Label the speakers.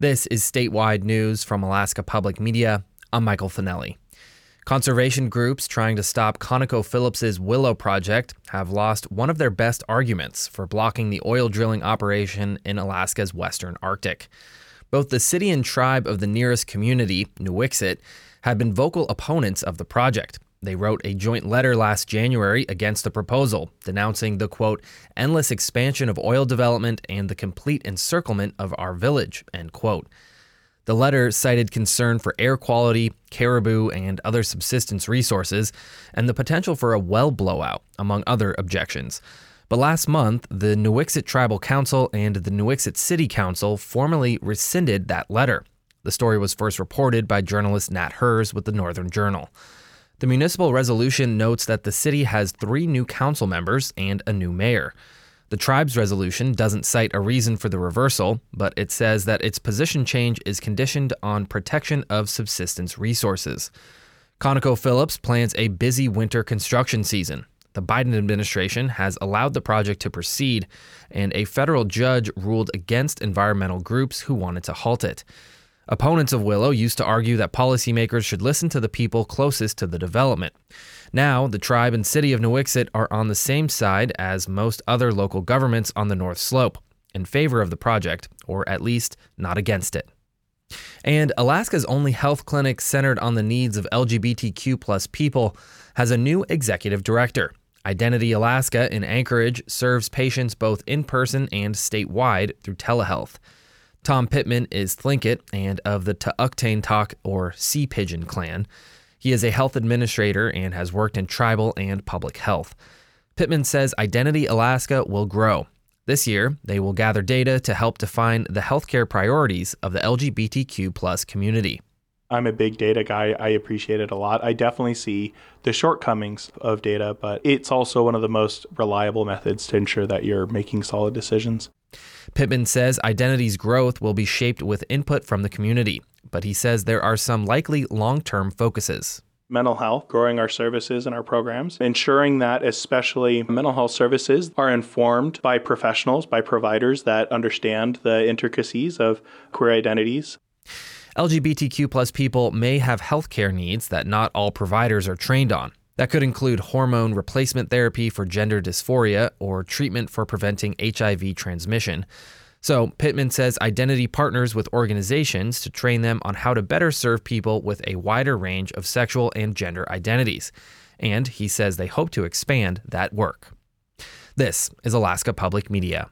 Speaker 1: This is statewide news from Alaska Public Media. I'm Michael Finelli. Conservation groups trying to stop ConocoPhillips's Willow project have lost one of their best arguments for blocking the oil drilling operation in Alaska's western Arctic. Both the city and tribe of the nearest community, Nuiqsut, have been vocal opponents of the project. They wrote a joint letter last January against the proposal, denouncing the quote, endless expansion of oil development and the complete encirclement of our village, end quote. The letter cited concern for air quality, caribou, and other subsistence resources, and the potential for a well blowout, among other objections. But last month, the Nuiqsut Tribal Council and the Nuiqsut City Council formally rescinded that letter. The story was first reported by journalist Nat Herz with the Northern Journal. The municipal resolution notes that the city has three new council members and a new mayor. The tribe's resolution doesn't cite a reason for the reversal, but it says that its position change is conditioned on protection of subsistence resources. ConocoPhillips plans a busy winter construction season. The Biden administration has allowed the project to proceed, and a federal judge ruled against environmental groups who wanted to halt it. Opponents of Willow used to argue that policymakers should listen to the people closest to the development. Now, the tribe and city of Nuiqsut are on the same side as most other local governments on the North Slope, in favor of the project, or at least not against it. And Alaska's only health clinic centered on the needs of LGBTQ plus people has a new executive director. Identity Alaska in Anchorage serves patients both in person and statewide through telehealth. Tom Pittman is Tlingit and of the T'uktaintok or Sea Pigeon clan. He is a health administrator and has worked in tribal and public health. Pittman says Identity Alaska will grow. This year, they will gather data to help define the healthcare priorities of the LGBTQ plus community.
Speaker 2: I'm a big data guy. I appreciate it a lot. I definitely see the shortcomings of data, but it's also one of the most reliable methods to ensure that you're making solid decisions.
Speaker 1: Pittman says Identity's growth will be shaped with input from the community, but he says there are some likely long term focuses
Speaker 2: mental health, growing our services and our programs, ensuring that especially mental health services are informed by professionals, by providers that understand the intricacies of queer identities.
Speaker 1: LGBTQ plus people may have healthcare needs that not all providers are trained on. That could include hormone replacement therapy for gender dysphoria or treatment for preventing HIV transmission. So, Pittman says Identity partners with organizations to train them on how to better serve people with a wider range of sexual and gender identities. And he says they hope to expand that work. This is Alaska Public Media.